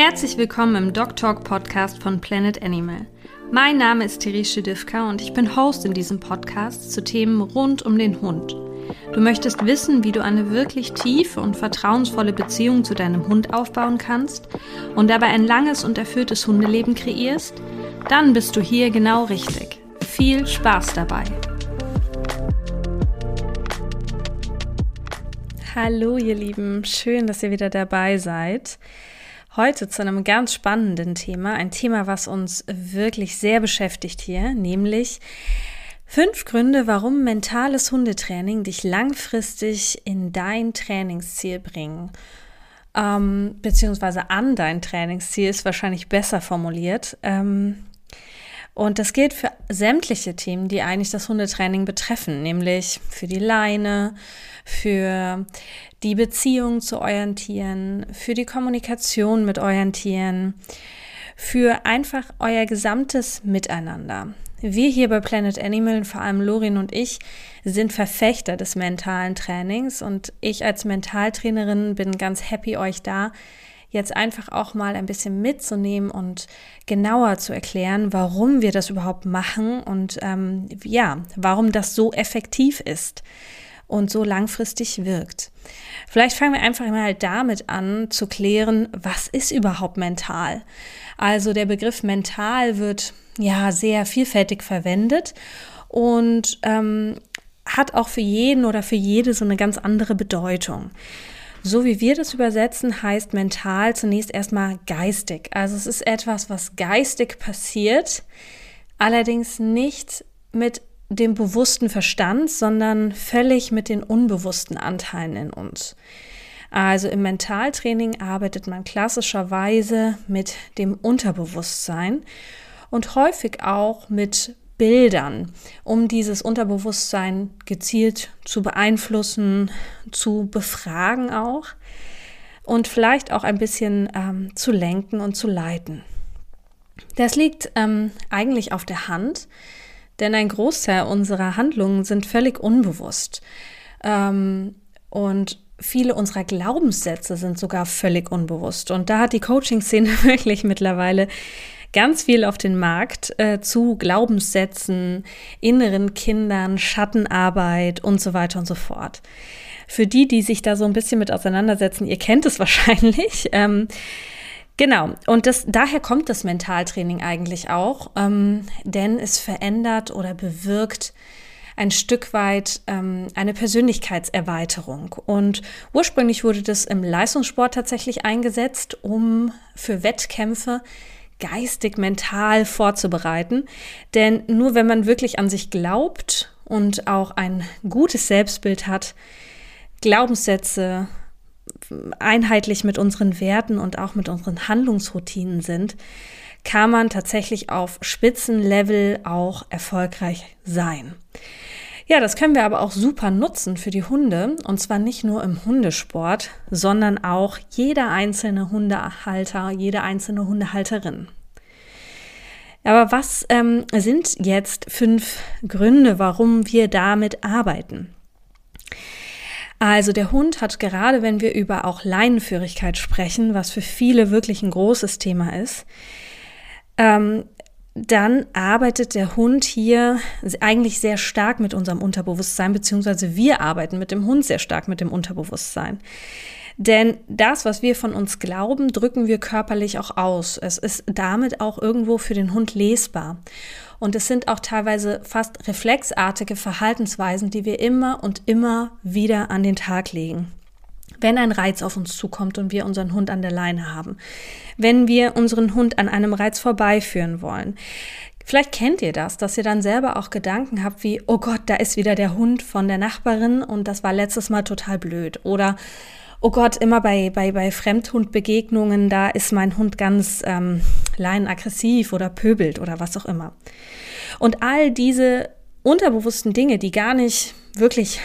Herzlich willkommen im Dog Talk Podcast von Planet Animal. Mein Name ist Therese Divka und ich bin Host in diesem Podcast zu Themen rund um den Hund. Du möchtest wissen, wie du eine wirklich tiefe und vertrauensvolle Beziehung zu deinem Hund aufbauen kannst und dabei ein langes und erfülltes Hundeleben kreierst? Dann bist du hier genau richtig. Viel Spaß dabei! Hallo ihr Lieben, schön, dass ihr wieder dabei seid. Heute zu einem ganz spannenden Thema, ein Thema, was uns wirklich sehr beschäftigt hier, nämlich fünf Gründe, warum mentales Hundetraining dich langfristig in dein Trainingsziel bringen. Ähm, beziehungsweise an dein Trainingsziel ist wahrscheinlich besser formuliert. Ähm, und das gilt für sämtliche Themen, die eigentlich das Hundetraining betreffen, nämlich für die Leine, für die Beziehung zu euren Tieren, für die Kommunikation mit euren Tieren, für einfach euer gesamtes Miteinander. Wir hier bei Planet Animal, vor allem Lorin und ich, sind Verfechter des mentalen Trainings und ich als Mentaltrainerin bin ganz happy, euch da jetzt einfach auch mal ein bisschen mitzunehmen und genauer zu erklären, warum wir das überhaupt machen und ähm, ja, warum das so effektiv ist und so langfristig wirkt. Vielleicht fangen wir einfach mal damit an zu klären, was ist überhaupt mental? Also der Begriff mental wird ja sehr vielfältig verwendet und ähm, hat auch für jeden oder für jede so eine ganz andere Bedeutung. So wie wir das übersetzen, heißt mental zunächst erstmal geistig. Also es ist etwas, was geistig passiert, allerdings nicht mit dem bewussten Verstand, sondern völlig mit den unbewussten Anteilen in uns. Also im Mentaltraining arbeitet man klassischerweise mit dem Unterbewusstsein und häufig auch mit Bildern, um dieses Unterbewusstsein gezielt zu beeinflussen, zu befragen auch und vielleicht auch ein bisschen ähm, zu lenken und zu leiten. Das liegt ähm, eigentlich auf der Hand, denn ein Großteil unserer Handlungen sind völlig unbewusst. Ähm, und viele unserer Glaubenssätze sind sogar völlig unbewusst. Und da hat die Coaching-Szene wirklich mittlerweile ganz viel auf den Markt äh, zu Glaubenssätzen, inneren Kindern, Schattenarbeit und so weiter und so fort. Für die, die sich da so ein bisschen mit auseinandersetzen, ihr kennt es wahrscheinlich. Ähm, Genau, und das, daher kommt das Mentaltraining eigentlich auch, ähm, denn es verändert oder bewirkt ein Stück weit ähm, eine Persönlichkeitserweiterung. Und ursprünglich wurde das im Leistungssport tatsächlich eingesetzt, um für Wettkämpfe geistig, mental vorzubereiten. Denn nur wenn man wirklich an sich glaubt und auch ein gutes Selbstbild hat, Glaubenssätze einheitlich mit unseren Werten und auch mit unseren Handlungsroutinen sind, kann man tatsächlich auf Spitzenlevel auch erfolgreich sein. Ja, das können wir aber auch super nutzen für die Hunde und zwar nicht nur im Hundesport, sondern auch jeder einzelne Hundehalter, jede einzelne Hundehalterin. Aber was ähm, sind jetzt fünf Gründe, warum wir damit arbeiten? Also der Hund hat gerade, wenn wir über auch Leinenführigkeit sprechen, was für viele wirklich ein großes Thema ist, ähm, dann arbeitet der Hund hier eigentlich sehr stark mit unserem Unterbewusstsein, beziehungsweise wir arbeiten mit dem Hund sehr stark mit dem Unterbewusstsein. Denn das, was wir von uns glauben, drücken wir körperlich auch aus. Es ist damit auch irgendwo für den Hund lesbar. Und es sind auch teilweise fast reflexartige Verhaltensweisen, die wir immer und immer wieder an den Tag legen wenn ein Reiz auf uns zukommt und wir unseren Hund an der Leine haben, wenn wir unseren Hund an einem Reiz vorbeiführen wollen. Vielleicht kennt ihr das, dass ihr dann selber auch Gedanken habt wie, oh Gott, da ist wieder der Hund von der Nachbarin und das war letztes Mal total blöd. Oder, oh Gott, immer bei, bei, bei Fremdhundbegegnungen, da ist mein Hund ganz ähm, leinenaggressiv oder pöbelt oder was auch immer. Und all diese unterbewussten Dinge, die gar nicht wirklich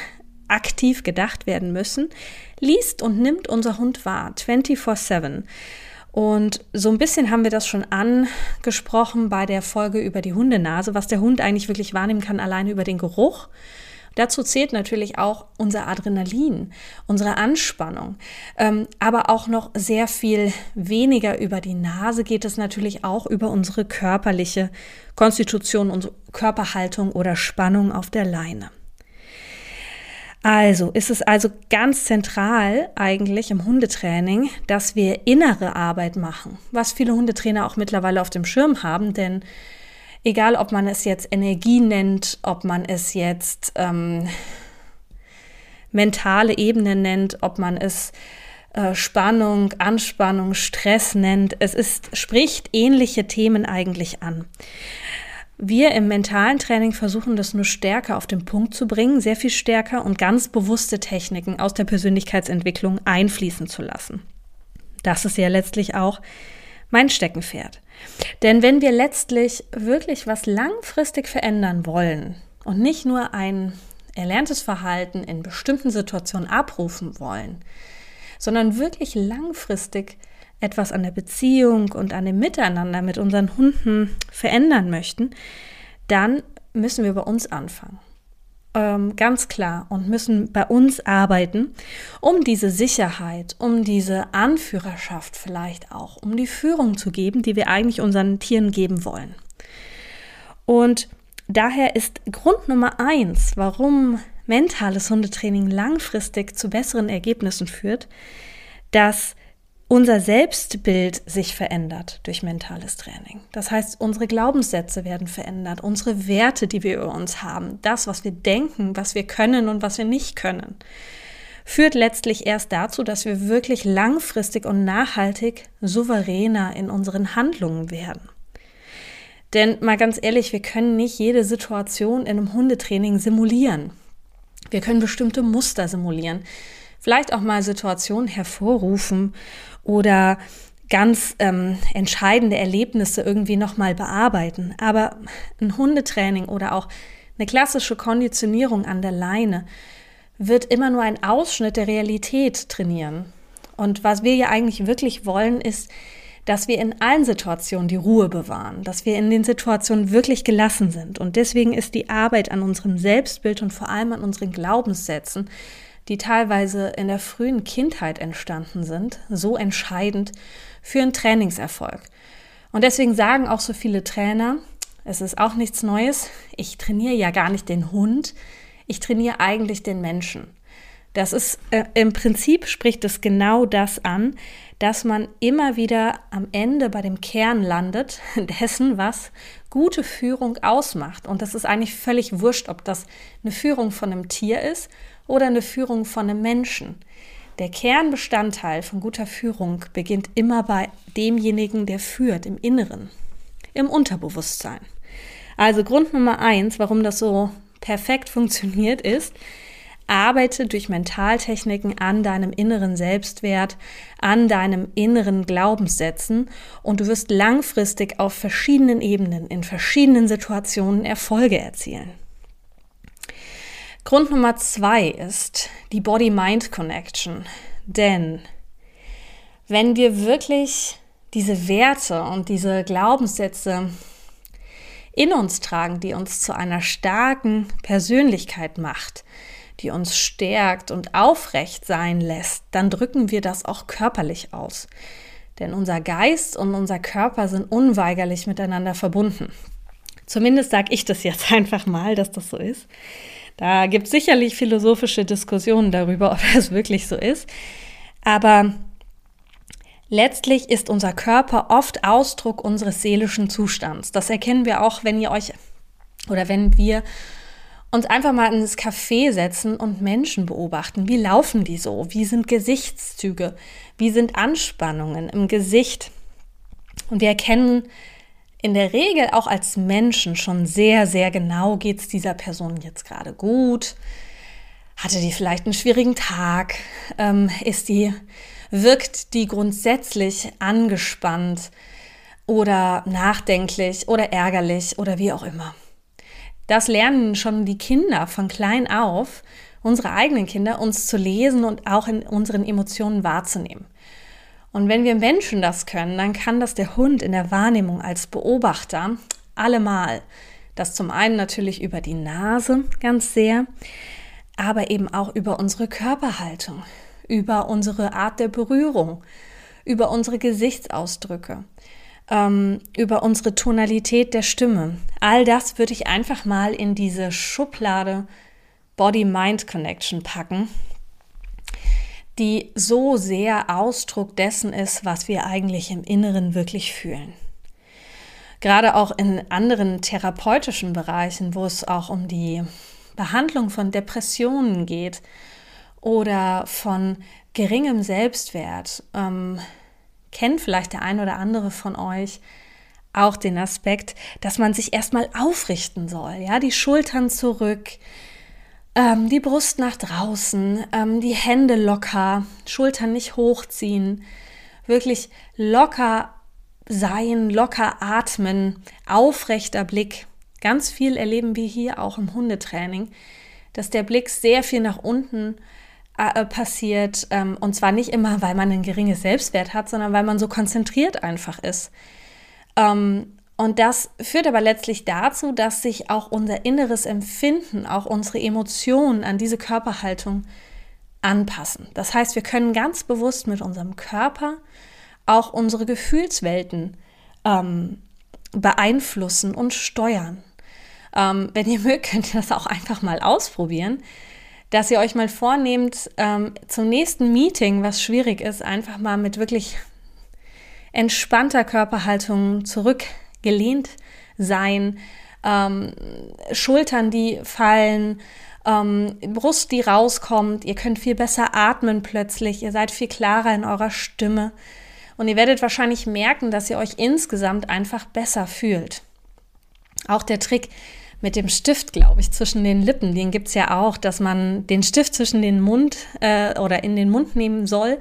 aktiv gedacht werden müssen, liest und nimmt unser Hund wahr, 24-7. Und so ein bisschen haben wir das schon angesprochen bei der Folge über die Hundenase, was der Hund eigentlich wirklich wahrnehmen kann, alleine über den Geruch. Dazu zählt natürlich auch unser Adrenalin, unsere Anspannung, ähm, aber auch noch sehr viel weniger über die Nase geht es natürlich auch über unsere körperliche Konstitution, unsere Körperhaltung oder Spannung auf der Leine. Also ist es also ganz zentral eigentlich im Hundetraining, dass wir innere Arbeit machen, was viele Hundetrainer auch mittlerweile auf dem Schirm haben, denn egal ob man es jetzt Energie nennt, ob man es jetzt ähm, mentale Ebene nennt, ob man es äh, Spannung, Anspannung, Stress nennt, es ist, spricht ähnliche Themen eigentlich an. Wir im mentalen Training versuchen das nur stärker auf den Punkt zu bringen, sehr viel stärker und ganz bewusste Techniken aus der Persönlichkeitsentwicklung einfließen zu lassen. Das ist ja letztlich auch mein Steckenpferd. Denn wenn wir letztlich wirklich was langfristig verändern wollen und nicht nur ein erlerntes Verhalten in bestimmten Situationen abrufen wollen, sondern wirklich langfristig etwas an der Beziehung und an dem Miteinander mit unseren Hunden verändern möchten, dann müssen wir bei uns anfangen. Ähm, ganz klar und müssen bei uns arbeiten, um diese Sicherheit, um diese Anführerschaft vielleicht auch, um die Führung zu geben, die wir eigentlich unseren Tieren geben wollen. Und daher ist Grund Nummer eins, warum mentales Hundetraining langfristig zu besseren Ergebnissen führt, dass unser Selbstbild sich verändert durch mentales Training. Das heißt, unsere Glaubenssätze werden verändert, unsere Werte, die wir über uns haben, das, was wir denken, was wir können und was wir nicht können, führt letztlich erst dazu, dass wir wirklich langfristig und nachhaltig souveräner in unseren Handlungen werden. Denn mal ganz ehrlich, wir können nicht jede Situation in einem Hundetraining simulieren. Wir können bestimmte Muster simulieren, vielleicht auch mal Situationen hervorrufen oder ganz ähm, entscheidende Erlebnisse irgendwie nochmal bearbeiten. Aber ein Hundetraining oder auch eine klassische Konditionierung an der Leine wird immer nur ein Ausschnitt der Realität trainieren. Und was wir ja eigentlich wirklich wollen, ist, dass wir in allen Situationen die Ruhe bewahren, dass wir in den Situationen wirklich gelassen sind. Und deswegen ist die Arbeit an unserem Selbstbild und vor allem an unseren Glaubenssätzen die teilweise in der frühen Kindheit entstanden sind, so entscheidend für einen Trainingserfolg. Und deswegen sagen auch so viele Trainer, es ist auch nichts Neues, ich trainiere ja gar nicht den Hund, ich trainiere eigentlich den Menschen. Das ist äh, im Prinzip spricht es genau das an, dass man immer wieder am Ende bei dem Kern landet dessen, was gute Führung ausmacht. Und das ist eigentlich völlig wurscht, ob das eine Führung von einem Tier ist oder eine Führung von einem Menschen. Der Kernbestandteil von guter Führung beginnt immer bei demjenigen, der führt, im Inneren, im Unterbewusstsein. Also Grund Nummer eins, warum das so perfekt funktioniert, ist, arbeite durch Mentaltechniken an deinem inneren Selbstwert, an deinem inneren Glaubenssätzen und du wirst langfristig auf verschiedenen Ebenen, in verschiedenen Situationen Erfolge erzielen. Grund Nummer zwei ist die Body-Mind-Connection. Denn wenn wir wirklich diese Werte und diese Glaubenssätze in uns tragen, die uns zu einer starken Persönlichkeit macht, die uns stärkt und aufrecht sein lässt, dann drücken wir das auch körperlich aus. Denn unser Geist und unser Körper sind unweigerlich miteinander verbunden. Zumindest sage ich das jetzt einfach mal, dass das so ist. Da gibt es sicherlich philosophische Diskussionen darüber, ob das wirklich so ist. Aber letztlich ist unser Körper oft Ausdruck unseres seelischen Zustands. Das erkennen wir auch, wenn ihr euch oder wenn wir uns einfach mal ins Café setzen und Menschen beobachten. Wie laufen die so? Wie sind Gesichtszüge? Wie sind Anspannungen im Gesicht? Und wir erkennen in der Regel auch als Menschen schon sehr, sehr genau, geht es dieser Person jetzt gerade gut? Hatte die vielleicht einen schwierigen Tag? Ähm, ist die, wirkt die grundsätzlich angespannt oder nachdenklich oder ärgerlich oder wie auch immer? Das lernen schon die Kinder von klein auf, unsere eigenen Kinder, uns zu lesen und auch in unseren Emotionen wahrzunehmen. Und wenn wir Menschen das können, dann kann das der Hund in der Wahrnehmung als Beobachter allemal. Das zum einen natürlich über die Nase ganz sehr, aber eben auch über unsere Körperhaltung, über unsere Art der Berührung, über unsere Gesichtsausdrücke, ähm, über unsere Tonalität der Stimme. All das würde ich einfach mal in diese Schublade Body-Mind-Connection packen, die so sehr Ausdruck dessen ist, was wir eigentlich im Inneren wirklich fühlen. Gerade auch in anderen therapeutischen Bereichen, wo es auch um die Behandlung von Depressionen geht oder von geringem Selbstwert, ähm, kennt vielleicht der ein oder andere von euch auch den Aspekt, dass man sich erstmal aufrichten soll, ja, die Schultern zurück, ähm, die Brust nach draußen, ähm, die Hände locker, Schultern nicht hochziehen, wirklich locker sein, locker atmen, aufrechter Blick. Ganz viel erleben wir hier auch im Hundetraining, dass der Blick sehr viel nach unten äh, äh, passiert. Ähm, und zwar nicht immer, weil man ein geringes Selbstwert hat, sondern weil man so konzentriert einfach ist. Ähm, und das führt aber letztlich dazu, dass sich auch unser inneres Empfinden, auch unsere Emotionen an diese Körperhaltung anpassen. Das heißt, wir können ganz bewusst mit unserem Körper auch unsere Gefühlswelten ähm, beeinflussen und steuern. Ähm, wenn ihr mögt, könnt ihr das auch einfach mal ausprobieren, dass ihr euch mal vornehmt, ähm, zum nächsten Meeting, was schwierig ist, einfach mal mit wirklich entspannter Körperhaltung zurückgelehnt sein, ähm, Schultern, die fallen, ähm, Brust, die rauskommt. Ihr könnt viel besser atmen plötzlich. Ihr seid viel klarer in eurer Stimme. Und ihr werdet wahrscheinlich merken, dass ihr euch insgesamt einfach besser fühlt. Auch der Trick mit dem Stift, glaube ich, zwischen den Lippen, den gibt es ja auch, dass man den Stift zwischen den Mund äh, oder in den Mund nehmen soll,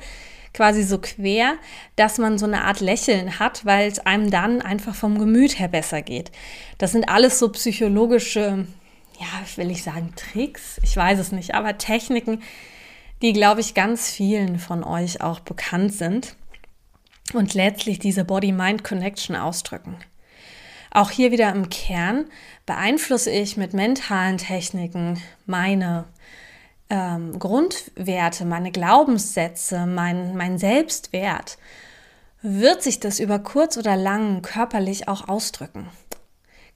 quasi so quer, dass man so eine Art Lächeln hat, weil es einem dann einfach vom Gemüt her besser geht. Das sind alles so psychologische, ja, will ich sagen, Tricks, ich weiß es nicht, aber Techniken, die, glaube ich, ganz vielen von euch auch bekannt sind und letztlich diese Body-Mind-Connection ausdrücken. Auch hier wieder im Kern beeinflusse ich mit mentalen Techniken meine ähm, Grundwerte, meine Glaubenssätze, mein, mein Selbstwert, wird sich das über kurz oder lang körperlich auch ausdrücken.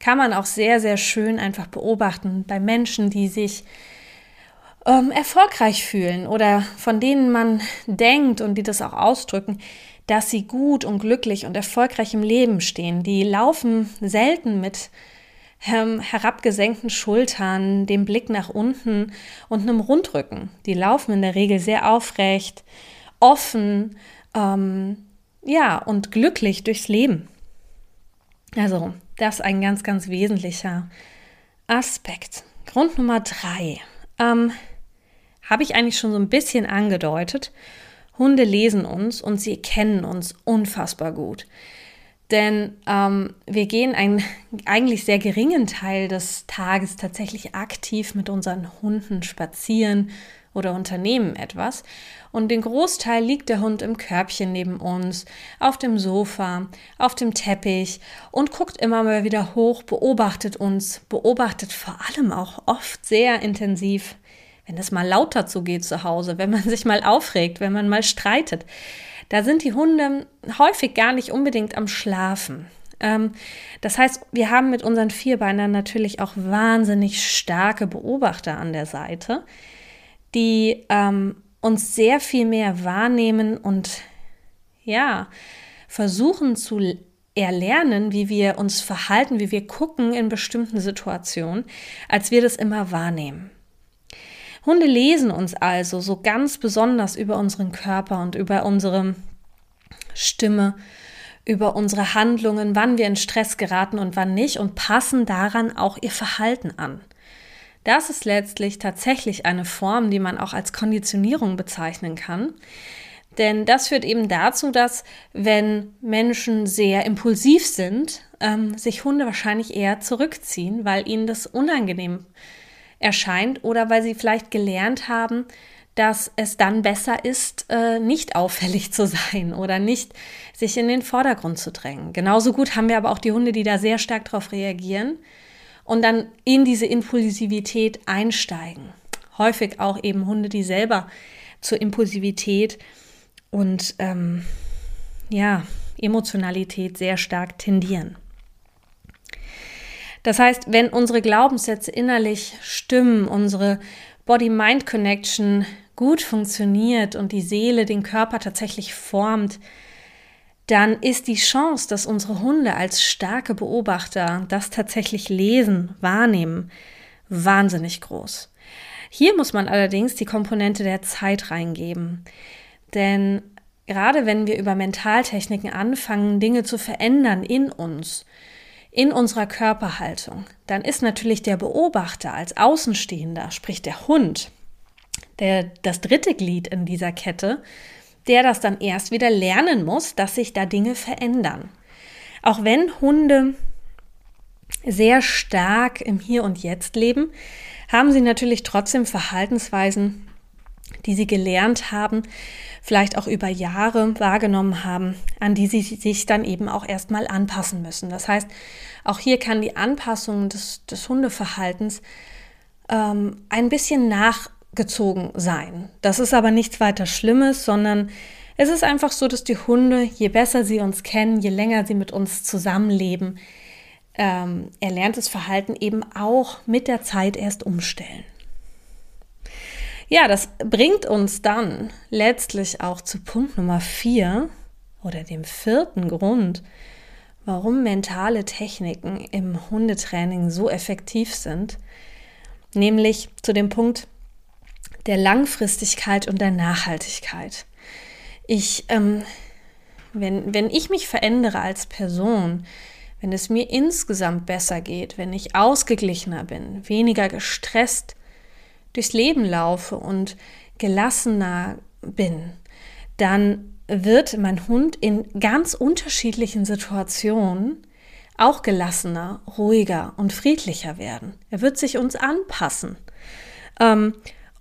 Kann man auch sehr, sehr schön einfach beobachten bei Menschen, die sich ähm, erfolgreich fühlen oder von denen man denkt und die das auch ausdrücken, dass sie gut und glücklich und erfolgreich im Leben stehen. Die laufen selten mit ähm, herabgesenkten Schultern, dem Blick nach unten und einem Rundrücken. Die laufen in der Regel sehr aufrecht, offen, ähm, ja, und glücklich durchs Leben. Also, das ist ein ganz, ganz wesentlicher Aspekt. Grund Nummer drei ähm, habe ich eigentlich schon so ein bisschen angedeutet. Hunde lesen uns und sie kennen uns unfassbar gut. Denn ähm, wir gehen einen eigentlich sehr geringen Teil des Tages tatsächlich aktiv mit unseren Hunden spazieren oder unternehmen etwas. Und den Großteil liegt der Hund im Körbchen neben uns, auf dem Sofa, auf dem Teppich und guckt immer mal wieder hoch, beobachtet uns, beobachtet vor allem auch oft sehr intensiv, wenn es mal lauter zugeht zu Hause, wenn man sich mal aufregt, wenn man mal streitet. Da sind die Hunde häufig gar nicht unbedingt am Schlafen. Ähm, das heißt, wir haben mit unseren Vierbeinern natürlich auch wahnsinnig starke Beobachter an der Seite, die ähm, uns sehr viel mehr wahrnehmen und ja, versuchen zu erlernen, wie wir uns verhalten, wie wir gucken in bestimmten Situationen, als wir das immer wahrnehmen. Hunde lesen uns also so ganz besonders über unseren Körper und über unsere Stimme, über unsere Handlungen, wann wir in Stress geraten und wann nicht und passen daran auch ihr Verhalten an. Das ist letztlich tatsächlich eine Form, die man auch als Konditionierung bezeichnen kann. Denn das führt eben dazu, dass wenn Menschen sehr impulsiv sind, ähm, sich Hunde wahrscheinlich eher zurückziehen, weil ihnen das unangenehm ist erscheint oder weil sie vielleicht gelernt haben, dass es dann besser ist, äh, nicht auffällig zu sein oder nicht sich in den Vordergrund zu drängen. Genauso gut haben wir aber auch die Hunde, die da sehr stark darauf reagieren und dann in diese Impulsivität einsteigen. Häufig auch eben Hunde, die selber zur Impulsivität und ähm, ja, Emotionalität sehr stark tendieren. Das heißt, wenn unsere Glaubenssätze innerlich stimmen, unsere Body-Mind-Connection gut funktioniert und die Seele den Körper tatsächlich formt, dann ist die Chance, dass unsere Hunde als starke Beobachter das tatsächlich lesen, wahrnehmen, wahnsinnig groß. Hier muss man allerdings die Komponente der Zeit reingeben. Denn gerade wenn wir über Mentaltechniken anfangen, Dinge zu verändern in uns, in unserer Körperhaltung, dann ist natürlich der Beobachter als Außenstehender, sprich der Hund, der, das dritte Glied in dieser Kette, der das dann erst wieder lernen muss, dass sich da Dinge verändern. Auch wenn Hunde sehr stark im Hier und Jetzt leben, haben sie natürlich trotzdem Verhaltensweisen, die sie gelernt haben, vielleicht auch über Jahre wahrgenommen haben, an die sie sich dann eben auch erstmal anpassen müssen. Das heißt, auch hier kann die Anpassung des, des Hundeverhaltens ähm, ein bisschen nach gezogen sein. Das ist aber nichts weiter Schlimmes, sondern es ist einfach so, dass die Hunde, je besser sie uns kennen, je länger sie mit uns zusammenleben, ähm, erlerntes Verhalten eben auch mit der Zeit erst umstellen. Ja, das bringt uns dann letztlich auch zu Punkt Nummer vier oder dem vierten Grund, warum mentale Techniken im Hundetraining so effektiv sind, nämlich zu dem Punkt, der Langfristigkeit und der Nachhaltigkeit. Ich, ähm, wenn, wenn ich mich verändere als Person, wenn es mir insgesamt besser geht, wenn ich ausgeglichener bin, weniger gestresst durchs Leben laufe und gelassener bin, dann wird mein Hund in ganz unterschiedlichen Situationen auch gelassener, ruhiger und friedlicher werden. Er wird sich uns anpassen. Ähm,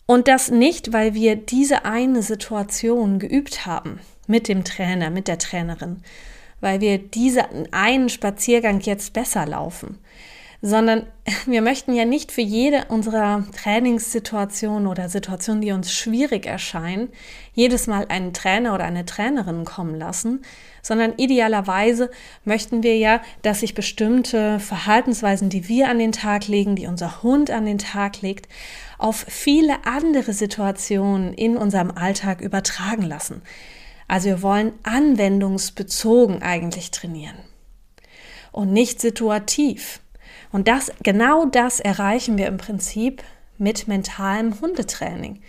und das nicht, weil wir diese eine Situation geübt haben mit dem Trainer, mit der Trainerin, weil wir diesen einen Spaziergang jetzt besser laufen, sondern wir möchten ja nicht für jede unserer Trainingssituationen oder Situationen, die uns schwierig erscheinen, jedes Mal einen Trainer oder eine Trainerin kommen lassen, sondern idealerweise möchten wir ja, dass sich bestimmte Verhaltensweisen, die wir an den Tag legen, die unser Hund an den Tag legt, auf viele andere Situationen in unserem Alltag übertragen lassen. Also wir wollen anwendungsbezogen eigentlich trainieren und nicht situativ. Und das, genau das erreichen wir im Prinzip mit mentalem Hundetraining.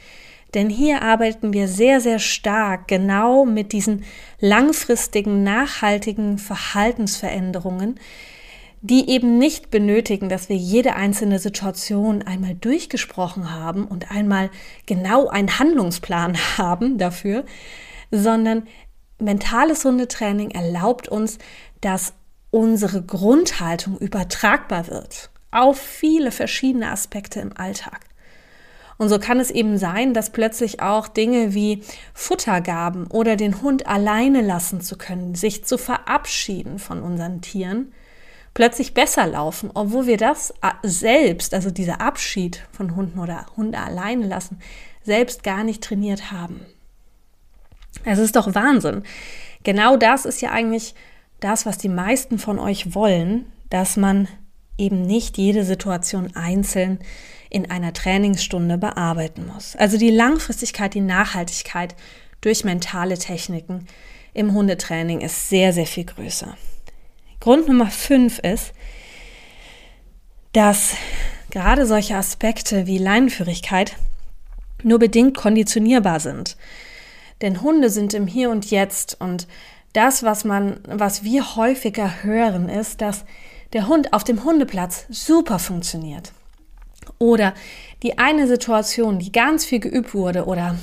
Denn hier arbeiten wir sehr, sehr stark genau mit diesen langfristigen, nachhaltigen Verhaltensveränderungen, die eben nicht benötigen, dass wir jede einzelne Situation einmal durchgesprochen haben und einmal genau einen Handlungsplan haben dafür, sondern mentales Hundetraining erlaubt uns, dass unsere Grundhaltung übertragbar wird auf viele verschiedene Aspekte im Alltag. Und so kann es eben sein, dass plötzlich auch Dinge wie Futtergaben oder den Hund alleine lassen zu können, sich zu verabschieden von unseren Tieren, plötzlich besser laufen, obwohl wir das äh, selbst, also dieser Abschied von Hunden oder Hunde alleine lassen, selbst gar nicht trainiert haben. Es ist doch Wahnsinn. Genau das ist ja eigentlich das, was die meisten von euch wollen, dass man eben nicht jede Situation einzeln in einer Trainingsstunde bearbeiten muss. Also die Langfristigkeit, die Nachhaltigkeit durch mentale Techniken im Hundetraining ist sehr, sehr viel größer. Grund Nummer fünf ist, dass gerade solche Aspekte wie Leinenführigkeit nur bedingt konditionierbar sind. Denn Hunde sind im Hier und Jetzt und das, was man, was wir häufiger hören, ist, dass der Hund auf dem Hundeplatz super funktioniert. Oder die eine Situation, die ganz viel geübt wurde, oder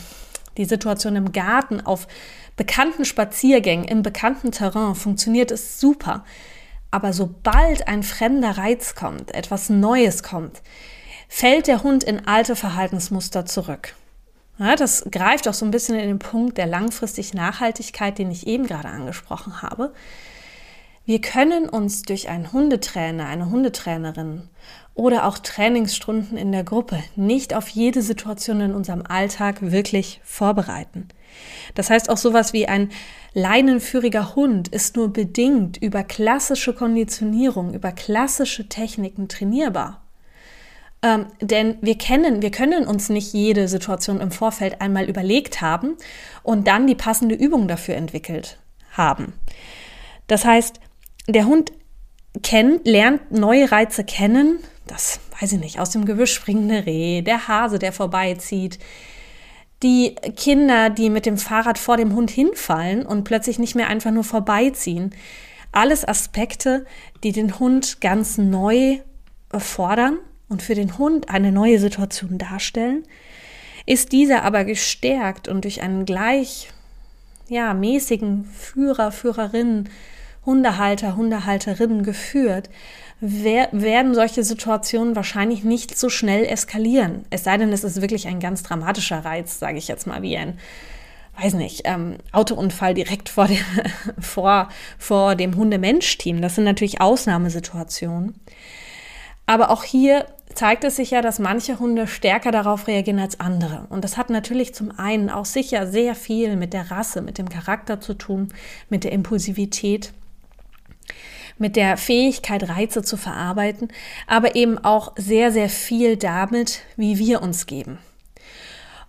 die Situation im Garten auf bekannten Spaziergängen, im bekannten Terrain funktioniert es super. Aber sobald ein fremder Reiz kommt, etwas Neues kommt, fällt der Hund in alte Verhaltensmuster zurück. Ja, das greift auch so ein bisschen in den Punkt der langfristig Nachhaltigkeit, den ich eben gerade angesprochen habe. Wir können uns durch einen Hundetrainer, eine Hundetrainerin oder auch Trainingsstunden in der Gruppe nicht auf jede Situation in unserem Alltag wirklich vorbereiten. Das heißt auch sowas wie ein leinenführiger Hund ist nur bedingt über klassische Konditionierung, über klassische Techniken trainierbar. Ähm, denn wir kennen, wir können uns nicht jede Situation im Vorfeld einmal überlegt haben und dann die passende Übung dafür entwickelt haben. Das heißt, der Hund kennt, lernt neue Reize kennen. Das weiß ich nicht, aus dem Gebüsch springende Reh, der Hase, der vorbeizieht, die Kinder, die mit dem Fahrrad vor dem Hund hinfallen und plötzlich nicht mehr einfach nur vorbeiziehen. Alles Aspekte, die den Hund ganz neu fordern und für den Hund eine neue Situation darstellen. Ist dieser aber gestärkt und durch einen gleich ja, mäßigen Führer, Führerin, Hundehalter, Hundehalterinnen geführt, werden solche Situationen wahrscheinlich nicht so schnell eskalieren. Es sei denn, es ist wirklich ein ganz dramatischer Reiz, sage ich jetzt mal, wie ein, weiß nicht, ähm, Autounfall direkt vor dem, vor, vor dem Hunde-Mensch-Team. Das sind natürlich Ausnahmesituationen. Aber auch hier zeigt es sich ja, dass manche Hunde stärker darauf reagieren als andere. Und das hat natürlich zum einen auch sicher sehr viel mit der Rasse, mit dem Charakter zu tun, mit der Impulsivität mit der Fähigkeit, Reize zu verarbeiten, aber eben auch sehr, sehr viel damit, wie wir uns geben.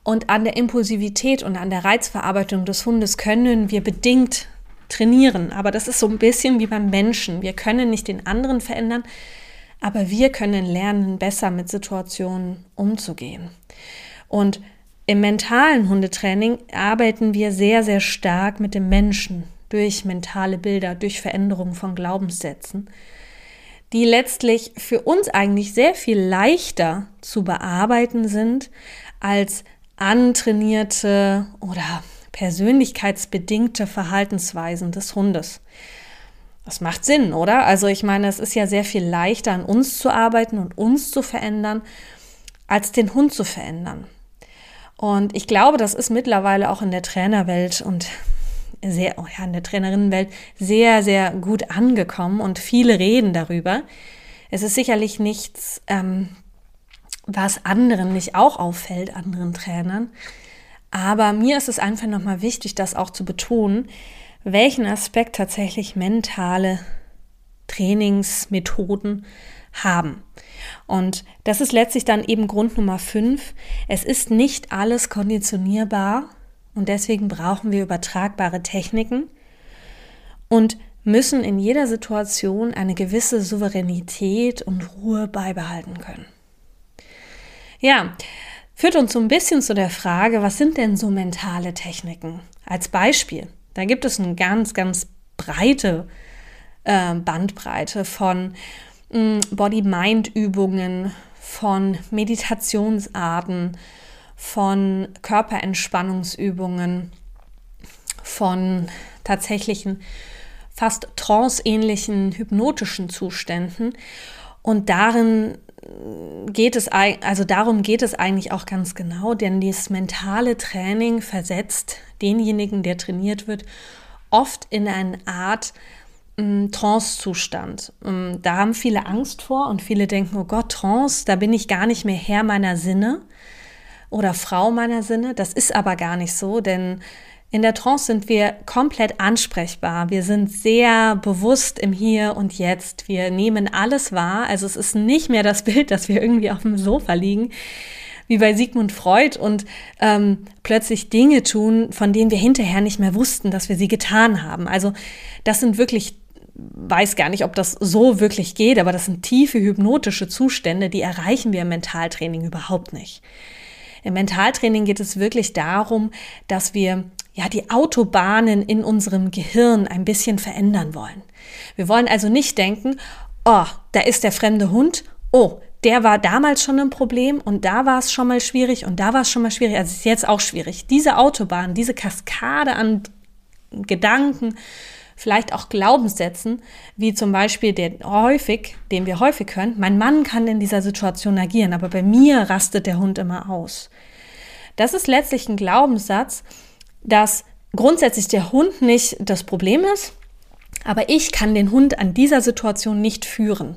Und an der Impulsivität und an der Reizverarbeitung des Hundes können wir bedingt trainieren. Aber das ist so ein bisschen wie beim Menschen. Wir können nicht den anderen verändern, aber wir können lernen, besser mit Situationen umzugehen. Und im mentalen Hundetraining arbeiten wir sehr, sehr stark mit dem Menschen, durch mentale Bilder, durch Veränderungen von Glaubenssätzen, die letztlich für uns eigentlich sehr viel leichter zu bearbeiten sind als antrainierte oder persönlichkeitsbedingte Verhaltensweisen des Hundes. Das macht Sinn, oder? Also ich meine, es ist ja sehr viel leichter an uns zu arbeiten und uns zu verändern, als den Hund zu verändern. Und ich glaube, das ist mittlerweile auch in der Trainerwelt und sehr, oh ja, in der Trainerinnenwelt sehr, sehr gut angekommen und viele reden darüber. Es ist sicherlich nichts, ähm, was anderen nicht auch auffällt, anderen Trainern. Aber mir ist es einfach nochmal wichtig, das auch zu betonen, welchen Aspekt tatsächlich mentale Trainingsmethoden haben. Und das ist letztlich dann eben Grund Nummer fünf. Es ist nicht alles konditionierbar und deswegen brauchen wir übertragbare Techniken und müssen in jeder Situation eine gewisse Souveränität und Ruhe beibehalten können. Ja, führt uns so ein bisschen zu der Frage, was sind denn so mentale Techniken? Als Beispiel, da gibt es eine ganz, ganz breite äh, Bandbreite von mm, Body-Mind-Übungen, von Meditationsarten, von Körperentspannungsübungen, von tatsächlichen fast tranceähnlichen hypnotischen Zuständen. Und darin geht es, also darum geht es eigentlich auch ganz genau, denn dieses mentale Training versetzt denjenigen, der trainiert wird, oft in eine Art ähm, Trance-Zustand. Ähm, da haben viele Angst vor und viele denken, oh Gott, Trance, da bin ich gar nicht mehr Herr meiner Sinne oder Frau meiner Sinne. Das ist aber gar nicht so, denn in der Trance sind wir komplett ansprechbar. Wir sind sehr bewusst im Hier und Jetzt. Wir nehmen alles wahr. Also es ist nicht mehr das Bild, dass wir irgendwie auf dem Sofa liegen, wie bei Sigmund Freud und ähm, plötzlich Dinge tun, von denen wir hinterher nicht mehr wussten, dass wir sie getan haben. Also das sind wirklich weiß gar nicht, ob das so wirklich geht, aber das sind tiefe hypnotische Zustände, die erreichen wir im Mentaltraining überhaupt nicht. Im Mentaltraining geht es wirklich darum, dass wir ja die Autobahnen in unserem Gehirn ein bisschen verändern wollen. Wir wollen also nicht denken, oh, da ist der fremde Hund, oh, der war damals schon ein Problem und da war es schon mal schwierig und da war es schon mal schwierig, also ist jetzt auch schwierig. Diese Autobahn, diese Kaskade an Gedanken, vielleicht auch Glaubenssätzen, wie zum Beispiel den häufig, den wir häufig hören, mein Mann kann in dieser Situation agieren, aber bei mir rastet der Hund immer aus. Das ist letztlich ein Glaubenssatz, dass grundsätzlich der Hund nicht das Problem ist, Aber ich kann den Hund an dieser Situation nicht führen.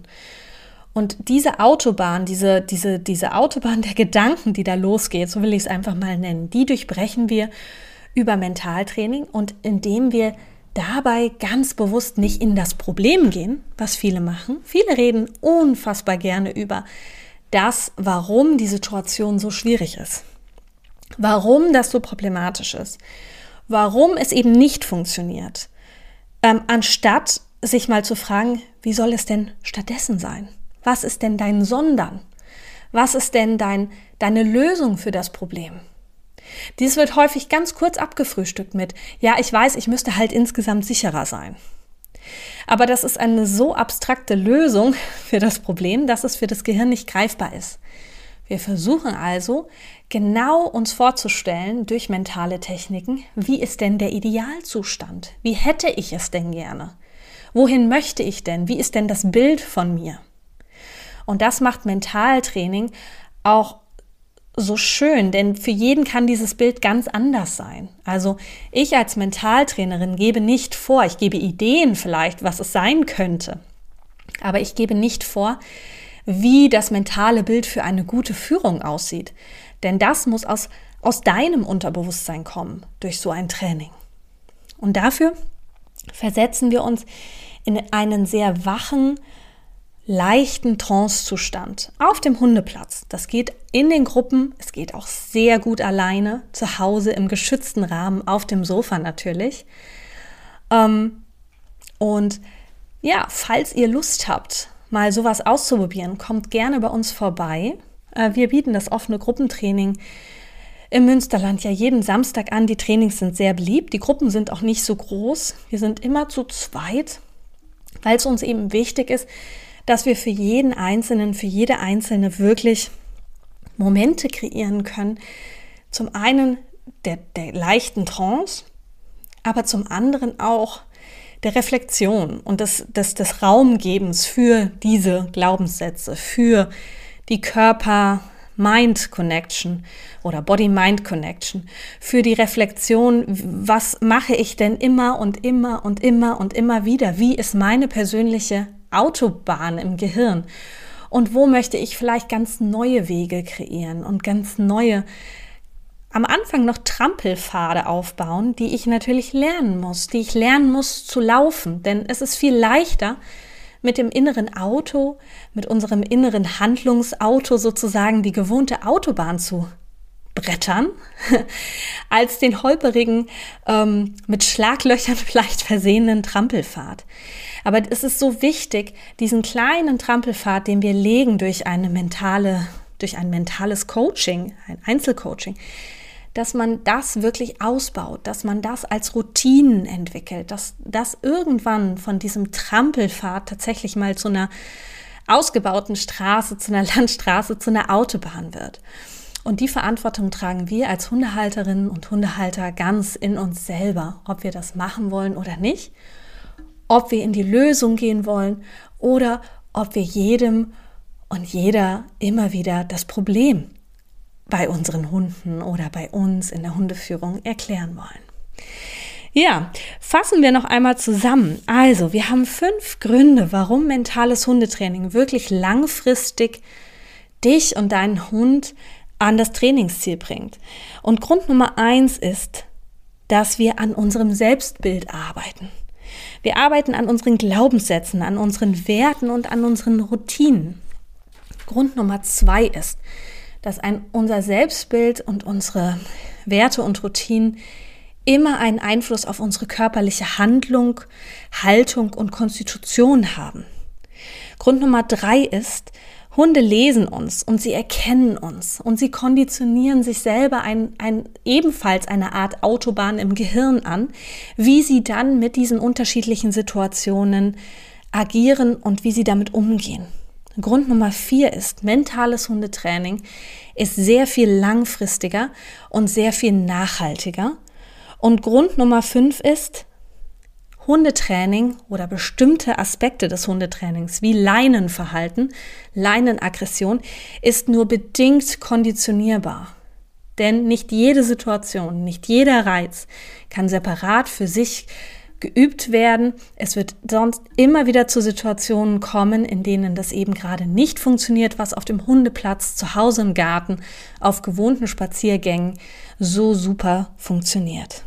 Und diese Autobahn, diese, diese, diese Autobahn der Gedanken, die da losgeht, so will ich es einfach mal nennen, die durchbrechen wir über Mentaltraining und indem wir dabei ganz bewusst nicht in das Problem gehen, was viele machen. Viele reden unfassbar gerne über das, warum die Situation so schwierig ist, warum das so problematisch ist, warum es eben nicht funktioniert, ähm, anstatt sich mal zu fragen, wie soll es denn stattdessen sein? Was ist denn dein Sondern? Was ist denn dein, deine Lösung für das Problem? Dies wird häufig ganz kurz abgefrühstückt mit, ja, ich weiß, ich müsste halt insgesamt sicherer sein. Aber das ist eine so abstrakte Lösung für das Problem, dass es für das Gehirn nicht greifbar ist. Wir versuchen also genau uns vorzustellen durch mentale Techniken, wie ist denn der Idealzustand? Wie hätte ich es denn gerne? Wohin möchte ich denn? Wie ist denn das Bild von mir? Und das macht Mentaltraining auch so schön, denn für jeden kann dieses Bild ganz anders sein. Also ich als Mentaltrainerin gebe nicht vor, ich gebe Ideen vielleicht, was es sein könnte, aber ich gebe nicht vor, wie das mentale Bild für eine gute Führung aussieht. Denn das muss aus, aus deinem Unterbewusstsein kommen durch so ein Training. Und dafür versetzen wir uns in einen sehr wachen, leichten Trancezustand auf dem Hundeplatz. Das geht in den Gruppen, es geht auch sehr gut alleine, zu Hause im geschützten Rahmen, auf dem Sofa natürlich. Ähm, und ja, falls ihr Lust habt, mal sowas auszuprobieren, kommt gerne bei uns vorbei. Äh, wir bieten das offene Gruppentraining im Münsterland ja jeden Samstag an. Die Trainings sind sehr beliebt. Die Gruppen sind auch nicht so groß. Wir sind immer zu zweit, weil es uns eben wichtig ist, dass wir für jeden Einzelnen, für jede Einzelne wirklich Momente kreieren können. Zum einen der, der leichten Trance, aber zum anderen auch der Reflexion und des, des, des Raumgebens für diese Glaubenssätze, für die Körper-Mind-Connection oder Body-Mind-Connection, für die Reflexion, was mache ich denn immer und immer und immer und immer wieder? Wie ist meine persönliche Autobahn im Gehirn? Und wo möchte ich vielleicht ganz neue Wege kreieren und ganz neue, am Anfang noch Trampelpfade aufbauen, die ich natürlich lernen muss, die ich lernen muss zu laufen. Denn es ist viel leichter, mit dem inneren Auto, mit unserem inneren Handlungsauto sozusagen die gewohnte Autobahn zu Brettern als den holperigen, ähm, mit Schlaglöchern vielleicht versehenen Trampelpfad. Aber es ist so wichtig, diesen kleinen Trampelpfad, den wir legen durch eine mentale, durch ein mentales Coaching, ein Einzelcoaching, dass man das wirklich ausbaut, dass man das als Routinen entwickelt, dass das irgendwann von diesem Trampelpfad tatsächlich mal zu einer ausgebauten Straße, zu einer Landstraße, zu einer Autobahn wird. Und die Verantwortung tragen wir als Hundehalterinnen und Hundehalter ganz in uns selber, ob wir das machen wollen oder nicht, ob wir in die Lösung gehen wollen oder ob wir jedem und jeder immer wieder das Problem bei unseren Hunden oder bei uns in der Hundeführung erklären wollen. Ja, fassen wir noch einmal zusammen. Also, wir haben fünf Gründe, warum mentales Hundetraining wirklich langfristig dich und deinen Hund an das Trainingsziel bringt. Und Grund Nummer eins ist, dass wir an unserem Selbstbild arbeiten. Wir arbeiten an unseren Glaubenssätzen, an unseren Werten und an unseren Routinen. Grund Nummer zwei ist, dass ein, unser Selbstbild und unsere Werte und Routinen immer einen Einfluss auf unsere körperliche Handlung, Haltung und Konstitution haben. Grund Nummer drei ist, Hunde lesen uns und sie erkennen uns und sie konditionieren sich selber ein, ein, ebenfalls eine Art Autobahn im Gehirn an, wie sie dann mit diesen unterschiedlichen Situationen agieren und wie sie damit umgehen. Grund Nummer vier ist, mentales Hundetraining ist sehr viel langfristiger und sehr viel nachhaltiger. Und Grund Nummer fünf ist, Hundetraining oder bestimmte Aspekte des Hundetrainings wie Leinenverhalten, Leinenaggression ist nur bedingt konditionierbar. Denn nicht jede Situation, nicht jeder Reiz kann separat für sich geübt werden. Es wird sonst immer wieder zu Situationen kommen, in denen das eben gerade nicht funktioniert, was auf dem Hundeplatz, zu Hause im Garten, auf gewohnten Spaziergängen so super funktioniert.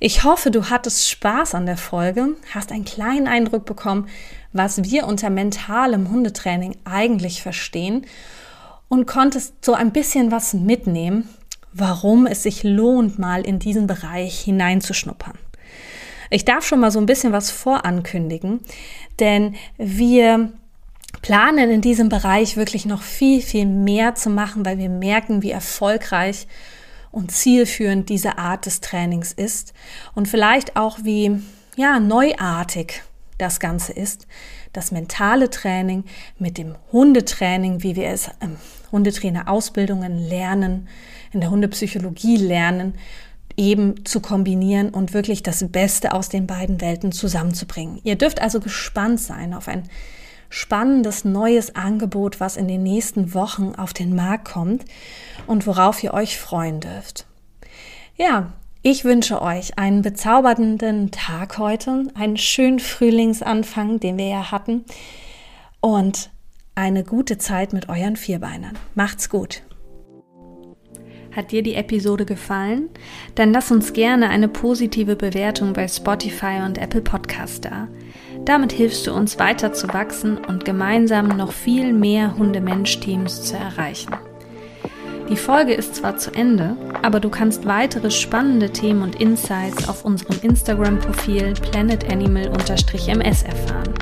Ich hoffe, du hattest Spaß an der Folge, hast einen kleinen Eindruck bekommen, was wir unter mentalem Hundetraining eigentlich verstehen und konntest so ein bisschen was mitnehmen, warum es sich lohnt, mal in diesen Bereich hineinzuschnuppern. Ich darf schon mal so ein bisschen was vorankündigen, denn wir planen in diesem Bereich wirklich noch viel, viel mehr zu machen, weil wir merken, wie erfolgreich und zielführend diese Art des Trainings ist und vielleicht auch wie ja, neuartig das Ganze ist. Das mentale Training mit dem Hundetraining, wie wir es im Hundetrainer-Ausbildungen lernen, in der Hundepsychologie lernen eben zu kombinieren und wirklich das Beste aus den beiden Welten zusammenzubringen. Ihr dürft also gespannt sein auf ein spannendes neues Angebot, was in den nächsten Wochen auf den Markt kommt und worauf ihr euch freuen dürft. Ja, ich wünsche euch einen bezaubernden Tag heute, einen schönen Frühlingsanfang, den wir ja hatten, und eine gute Zeit mit euren Vierbeinern. Macht's gut! Hat dir die Episode gefallen? Dann lass uns gerne eine positive Bewertung bei Spotify und Apple Podcast da. Damit hilfst du uns weiter zu wachsen und gemeinsam noch viel mehr Hunde-Mensch-Teams zu erreichen. Die Folge ist zwar zu Ende, aber du kannst weitere spannende Themen und Insights auf unserem Instagram-Profil planetanimal-ms erfahren.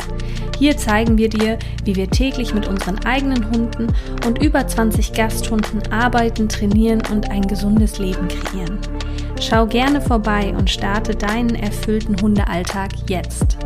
Hier zeigen wir dir, wie wir täglich mit unseren eigenen Hunden und über 20 Gasthunden arbeiten, trainieren und ein gesundes Leben kreieren. Schau gerne vorbei und starte deinen erfüllten Hundealltag jetzt.